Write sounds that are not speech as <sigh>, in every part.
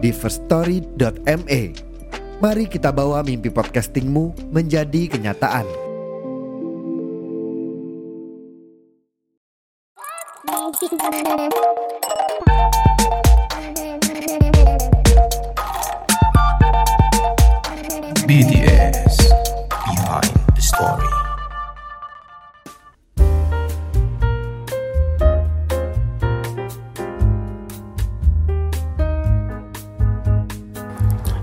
di firststory.me. Mari kita bawa mimpi podcastingmu menjadi kenyataan.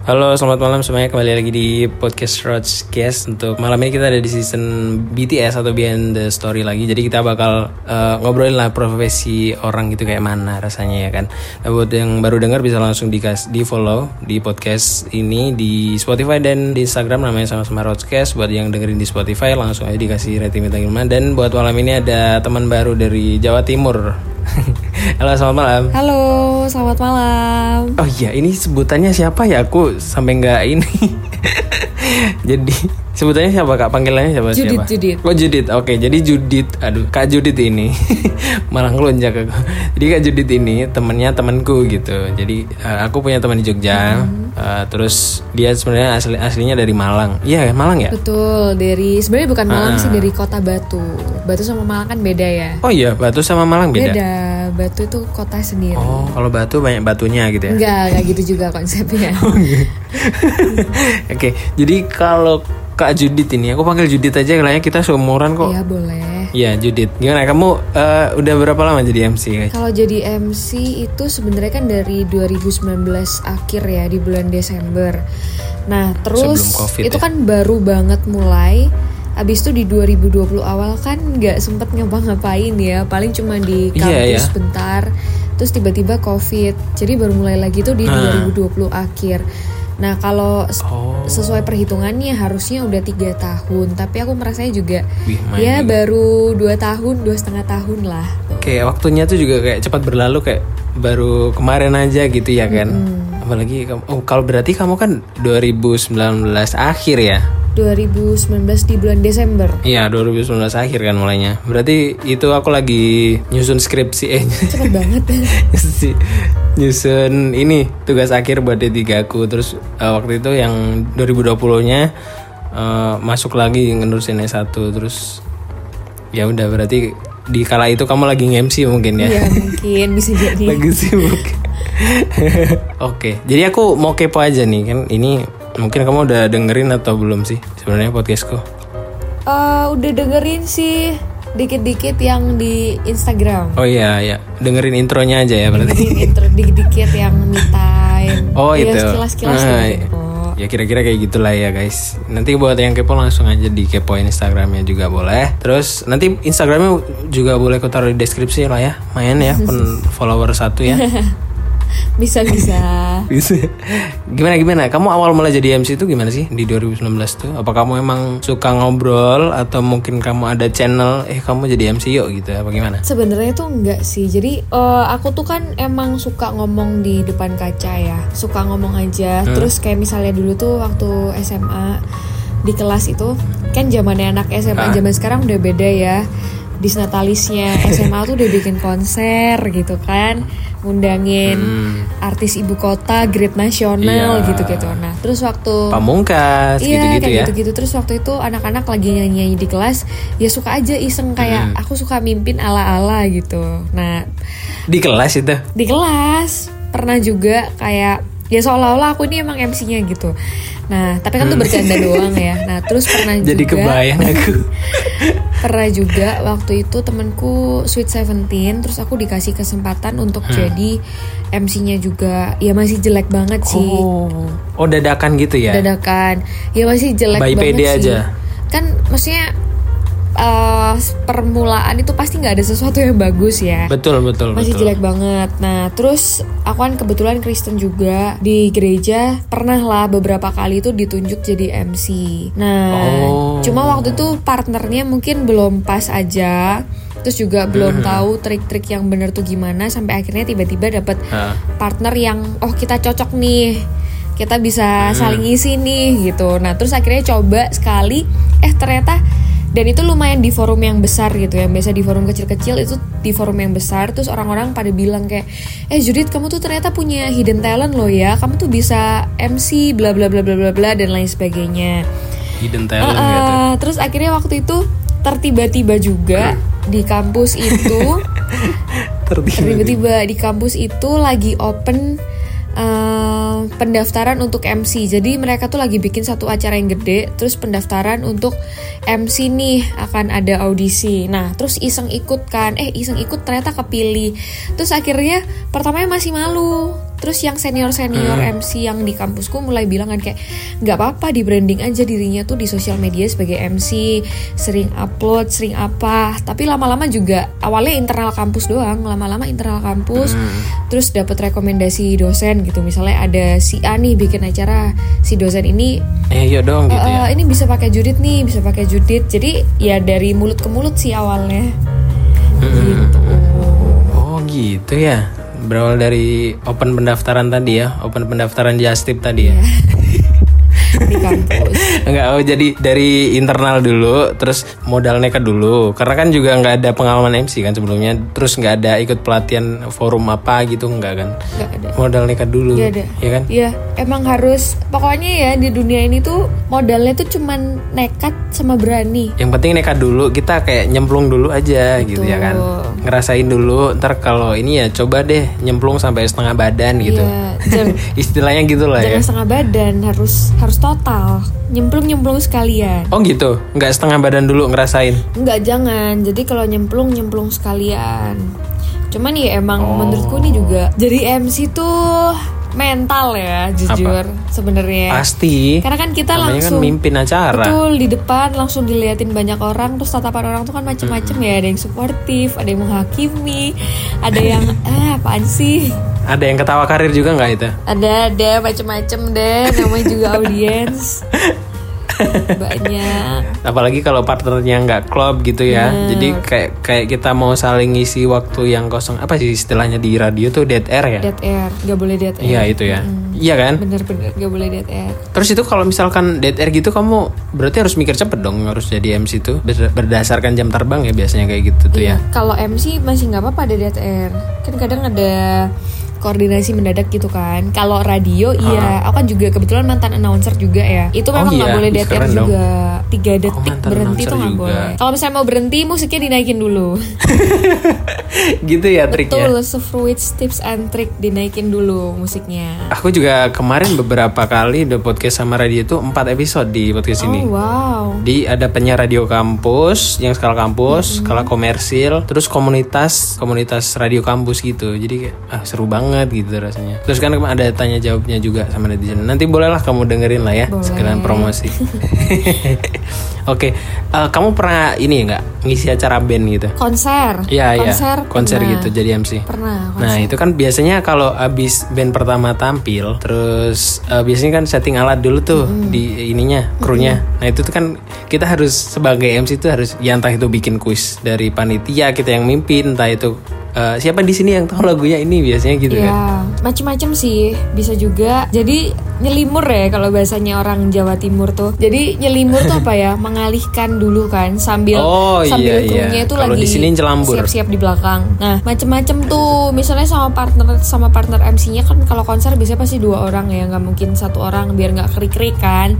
Halo, selamat malam semuanya. Kembali lagi di podcast Roadcast. Untuk malam ini kita ada di season BTS atau Behind the Story lagi. Jadi kita bakal uh, ngobrolin lah profesi orang gitu kayak mana rasanya ya kan. Nah, buat yang baru dengar bisa langsung di di follow di podcast ini di Spotify dan di Instagram namanya sama-sama Roadcast. Buat yang dengerin di Spotify langsung aja dikasih rating bintang 5 dan buat malam ini ada teman baru dari Jawa Timur. <laughs> Halo, selamat malam. Halo, selamat malam. Oh iya, ini sebutannya siapa ya? Aku sampai nggak ini. <laughs> jadi sebutannya siapa kak? Panggilannya siapa? Judit, siapa? Judit. Oh Judit. Oke, jadi Judit. Aduh, kak Judit ini <laughs> malah ngelunjak aku. Jadi kak Judit ini temennya temanku gitu. Jadi uh, aku punya teman di Jogja. Uh, terus dia sebenarnya asli aslinya dari Malang. Iya, Malang ya? Betul, dari sebenarnya bukan Malang Ah. sih dari kota Batu. Batu sama Malang kan beda ya. Oh iya, Batu sama Malang beda. Beda. Batu itu kota sendiri. Oh, kalau Batu banyak batunya gitu ya? Enggak, enggak gitu juga konsepnya. <laughs> <laughs> Oke, jadi kalau Kak Judit ini, aku panggil Judit aja kayaknya kita seumuran kok. Iya, boleh. Iya Judit, gimana kamu eh, udah berapa lama jadi MC? Kalau jadi MC itu sebenarnya kan dari 2019 akhir ya di bulan Desember. Nah, terus Covid itu ya? kan baru banget mulai. Abis itu di 2020 awal kan nggak sempet ngapa-ngapain ya, paling cuma di Iya, kampus ya. bentar. Terus tiba-tiba Covid, jadi baru mulai lagi tuh di Ah. 2020 akhir. Nah kalau Oh. sesuai perhitungannya harusnya udah tiga tahun, tapi aku merasanya juga Wih, ya juga. baru dua tahun, dua setengah tahun lah. Kayak waktunya tuh juga kayak cepat berlalu kayak baru kemarin aja gitu ya kan? Apalagi kamu, oh kalau berarti kamu kan 2019 akhir ya? 2019 di bulan Desember. Iya 2019 akhir kan mulainya. Berarti itu aku lagi nyusun skripsi eh <laughs> Cepet banget. nyusun ini tugas akhir buat D3 aku terus eh, waktu itu yang 2020-nya eh, masuk lagi ngerusin S1 terus ya udah berarti di kala itu kamu lagi nge-MC mungkin ya. Iya mungkin bisa jadi. <laughs> lagi sibuk. <laughs> Oke, jadi aku mau kepo aja nih kan ini mungkin kamu udah dengerin atau belum sih sebenarnya podcastku? Eh, udah dengerin sih dikit-dikit yang di Instagram. Oh iya ya, dengerin intronya aja ya berarti. Dengerin intro dikit-dikit yang <laughs> me time. Oh ya, itu. Ah, dengerin kok. Ya kira-kira kayak gitulah ya guys. Nanti buat yang kepo langsung aja di kepoin Instagramnya juga boleh. Terus nanti Instagramnya juga boleh aku taruh di deskripsi lah ya. Main ya, <laughs> pen follower satu ya. <laughs> Bisa-bisa. <laughs> Bisa. gimana gimana? Kamu awal mulai jadi MC itu gimana sih di 2019 tuh? Apa kamu emang suka ngobrol atau mungkin kamu ada channel eh kamu jadi MC yuk gitu apa gimana? Sebenarnya tuh enggak sih. Jadi eh, aku tuh kan emang suka ngomong di depan kaca ya. Suka ngomong aja. Terus kayak misalnya dulu tuh waktu SMA di kelas itu kan zamannya anak SMA zaman sekarang udah beda ya. Disnatalisnya SMA tuh udah bikin konser gitu kan. Ngundangin artis ibu kota, grade nasional Iya. gitu-gitu. Nah, terus waktu Pamungkas Iya gitu-gitu kayak ya. gitu-gitu Terus waktu itu anak-anak lagi nyanyi-nyanyi di kelas Ya suka aja iseng kayak Hmm. Aku suka mimpin ala-ala gitu Nah Di kelas itu. di kelas Pernah juga kayak Ya seolah-olah aku ini emang MC-nya gitu Nah tapi kan tuh bercanda doang ya Nah terus pernah Hmm. <laughs> Jadi juga kebayang aku. <laughs> Pernah juga waktu itu temenku Sweet Seventeen Terus aku dikasih kesempatan untuk Hmm. jadi MC-nya juga Ya masih jelek banget sih Oh, oh dadakan gitu ya? dadakan ya masih jelek By banget PD sih aja. kan maksudnya eh, permulaan itu pasti nggak ada sesuatu yang bagus ya Betul betul masih betul. jelek banget. Nah, terus aku kan kebetulan Kristen juga di gereja pernah lah beberapa kali itu ditunjuk jadi MC. Nah, Oh. cuma waktu itu partnernya mungkin belum pas aja. Terus juga belum tahu trik-trik yang bener tuh gimana sampai akhirnya tiba-tiba dapet Ah. partner yang oh kita cocok nih. Kita bisa saling isi nih gitu. Nah, terus akhirnya coba sekali eh ternyata dan itu lumayan di forum yang besar gitu yang biasa di forum kecil-kecil itu di forum yang besar terus orang-orang pada bilang kayak eh Judith kamu tuh ternyata punya hidden talent loh ya kamu tuh bisa MC bla bla bla bla bla bla dan lain sebagainya. Hidden Uh, talent uh, gitu. terus akhirnya waktu itu tertiba-tiba juga di kampus itu <laughs> tiba-tiba di kampus itu lagi open eh, pendaftaran untuk MC. Jadi mereka tuh lagi bikin satu acara yang gede, terus pendaftaran untuk MC nih akan ada audisi. Nah, terus iseng ikut kan, eh iseng ikut ternyata kepilih. Terus akhirnya pertamanya masih malu. Terus yang senior senior MC yang di kampusku mulai bilang kan kayak nggak apa-apa di branding aja dirinya tuh di sosial media sebagai MC, sering upload, sering apa. Tapi lama-lama juga awalnya internal kampus doang, lama-lama internal kampus. Terus dapat rekomendasi dosen gitu. Misalnya ada si A nih bikin acara, si dosen ini Eh yuk dong gitu ya. "Eh, ini bisa pakai Judit nih, bisa pakai Judit. Jadi ya dari mulut ke mulut sih awalnya. Gitu. Oh gitu ya. Berawal dari open pendaftaran tadi ya, open pendaftaran Justip tadi ya. Di kampus. <laughs> Enggak, oh jadi dari internal dulu, terus modal nekat dulu. Karena kan juga nggak ada pengalaman MC kan sebelumnya, terus nggak ada ikut pelatihan forum apa gitu nggak kan? Nggak ada. Modal nekat dulu, Nggak ada. ya kan? Iya, emang harus pokoknya ya di dunia ini tuh modalnya tuh cuman nekat sama berani. Yang penting nekat dulu, kita kayak nyemplung dulu aja gitu ya kan. Ngerasain dulu, ntar kalau ini ya coba deh nyemplung sampai setengah badan gitu. Iya, jangan, <laughs> Istilahnya gitu lah ya. jangan setengah badan, harus harus total. Nyemplung-nyemplung sekalian. Oh gitu, nggak setengah badan dulu ngerasain. Enggak, jangan. Jadi kalau nyemplung nyemplung sekalian. Cuman ya emang Oh. menurutku ini juga jadi MC tuh mental ya, jujur sebenarnya. Pasti. Karena kan kita Namanya kan langsung mimpin acara. Betul di depan langsung diliatin banyak orang terus tatapan orang tuh kan macem-macem ya ada yang suportif ada yang menghakimi ada yang ah <laughs> apaan sih Ada yang ketawa karir juga nggak itu? ada ada macem-macem deh namanya juga audiens <laughs> banyak Apalagi kalau partnernya nggak klop gitu ya. Jadi kayak kayak kita mau saling ngisi waktu yang kosong. Apa sih istilahnya di radio tuh dead air ya? dead air nggak boleh dead air Iya itu ya. Iya kan? bener-bener nggak boleh dead air Terus itu kalau misalkan dead air gitu kamu berarti harus mikir cepet dong harus jadi MC tuh Ber- berdasarkan jam terbang ya biasanya kayak gitu tuh ya. kalau MC masih nggak apa-apa ada dead air kan kadang ada koordinasi mendadak gitu kan. Kalau radio iya. Aku kan juga kebetulan mantan announcer juga ya. Itu memang nggak iya, boleh dong. juga. Tiga detik mantan berhenti tuh nggak boleh. Kalau misalnya mau berhenti musiknya dinaikin dulu. <laughs> Gitu ya triknya. betul Fruits tips and trick dinaikin dulu musiknya. Aku juga kemarin beberapa kali udah podcast sama radio itu 4 episode di podcast ini. oh wow. Di ada penyiar radio kampus yang skala kampus, skala komersil, terus komunitas komunitas radio kampus gitu. Jadi ah, seru banget gitu rasanya. Terus kan ada tanya jawabnya juga sama netizen. Nanti bolehlah kamu dengerin lah ya sekalian promosi. <laughs> Oke, eh, kamu pernah ini nggak ngisi acara band gitu? konser Iya iya, konser konser pernah. gitu jadi MC. pernah Nah itu kan biasanya kalau abis band pertama tampil, terus eh, biasanya kan setting alat dulu tuh di ininya, krunya. Nah itu tuh kan kita harus sebagai MC itu harus ya entah itu bikin kuis dari panitia kita yang mimpin, entah itu eh, siapa di sini yang tahu lagunya ini biasanya gitu kan. Ya, macem-macem sih bisa juga. Jadi nyelimur ya kalau bahasanya orang Jawa Timur tuh. Jadi nyelimur tuh apa ya? <laughs> Mengalihkan dulu kan sambil Oh, sambil iya, iya. krunya itu Kalau lagi di sini celambur. siap-siap di belakang. Nah, macem-macem tuh. Misalnya sama partner sama partner MC-nya kan kalau konser biasanya pasti dua orang ya, nggak mungkin satu orang biar nggak krik-krik kan.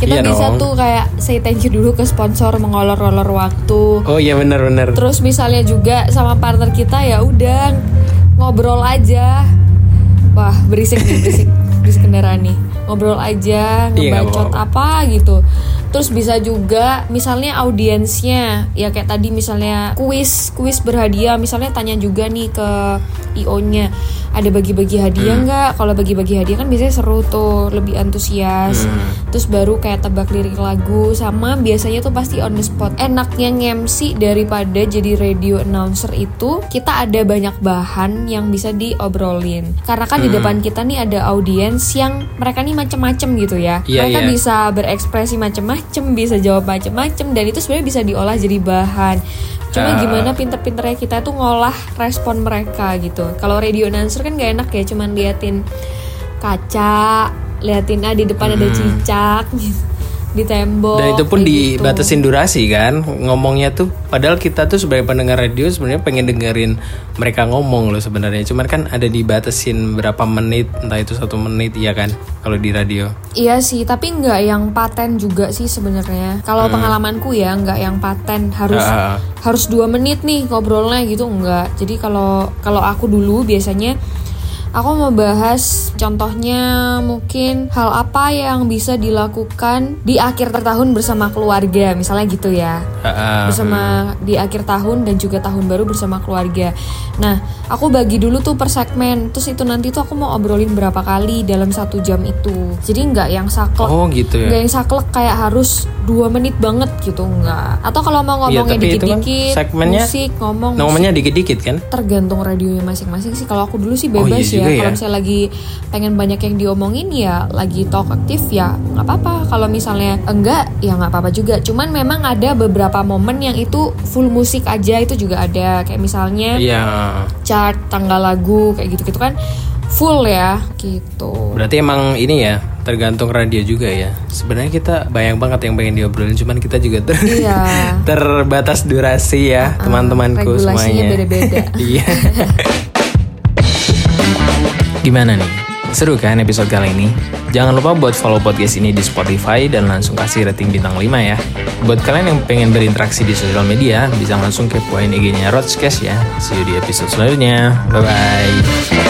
Kita Iya bisa dong. tuh kayak say thank you dulu ke sponsor mengolor-olor waktu. Oh iya benar-benar. Terus misalnya juga sama partner kita ya udah ngobrol aja. Wah berisik nih berisik <laughs> berisik kendaraan nih. Ngobrol aja, Iya, ngebacot apa-apa. apa gitu. Terus bisa juga misalnya audiensnya ya kayak tadi misalnya kuis kuis berhadiah misalnya tanya juga nih ke IO-nya ada bagi-bagi hadiah Hmm. nggak? Kalau bagi-bagi hadiah kan biasanya seru tuh, lebih antusias. Hmm. Terus baru kayak tebak lirik lagu sama biasanya tuh pasti on the spot. Enaknya nge-MC daripada jadi radio announcer itu kita ada banyak bahan yang bisa diobrolin. Karena kan di Hmm. depan kita nih ada audiens yang mereka nih macem-macem gitu ya. Iya, mereka iya. bisa berekspresi macem-macem, bisa jawab macem-macem dan itu sebenarnya bisa diolah jadi bahan. Cuma Ah. gimana pinter-pinternya kita tuh ngolah respon mereka gitu. Kalau radio announcer kan gak enak ya, cuman liatin kaca, liatin ah di depan ada cicak di tembok. Hmm. Dan itu pun gitu. dibatasin durasi kan ngomongnya tuh padahal kita tuh sebagai pendengar radio sebenarnya pengen dengerin mereka ngomong loh sebenarnya cuman kan ada dibatasin berapa menit entah itu satu menit ya kan kalau di radio Iya sih, tapi nggak yang paten juga sih sebenarnya. Kalau pengalamanku ya nggak yang paten harus Hmm. Ah. harus dua menit nih ngobrolnya gitu nggak. Jadi kalau kalau aku dulu biasanya aku mau bahas contohnya mungkin hal apa yang bisa dilakukan di akhir tahun bersama keluarga misalnya gitu ya bersama di akhir tahun dan juga tahun baru bersama keluarga. Nah, aku bagi dulu tuh per segmen. Terus itu nanti tuh aku mau obrolin berapa kali dalam satu jam itu. Jadi nggak yang saklek, oh gitu ya nggak yang saklek kayak harus dua menit banget gitu nggak. Atau kalau mau Iya, ngomongnya kan dikit-dikit, segmennya musik ngomong, ngomongnya dikit-dikit kan tergantung radionya masing-masing sih. Kalau aku dulu sih Oh, bebas iya ya. Juga ya. Kalau misalnya lagi pengen banyak yang diomongin ya lagi talk aktif ya nggak apa-apa. Kalau misalnya enggak ya nggak apa-apa juga. Cuman memang ada beberapa momen yang itu full musik aja itu juga ada. Kayak misalnya iya chart tanggal lagu kayak gitu-gitu kan full ya gitu. berarti emang ini ya tergantung radio juga ya sebenarnya kita bayang banget yang pengen diobrolin cuman kita juga ter Iya. <laughs> terbatas durasi ya teman-temanku regulasinya semuanya beda-beda. <laughs> iya <laughs> gimana nih? Seru kan episode kali ini? Jangan lupa buat follow podcast ini di Spotify dan langsung kasih rating bintang 5 ya. Buat kalian yang pengen berinteraksi di sosial media bisa langsung kepoin IG-nya Rodscast ya. See you di episode selanjutnya. Bye bye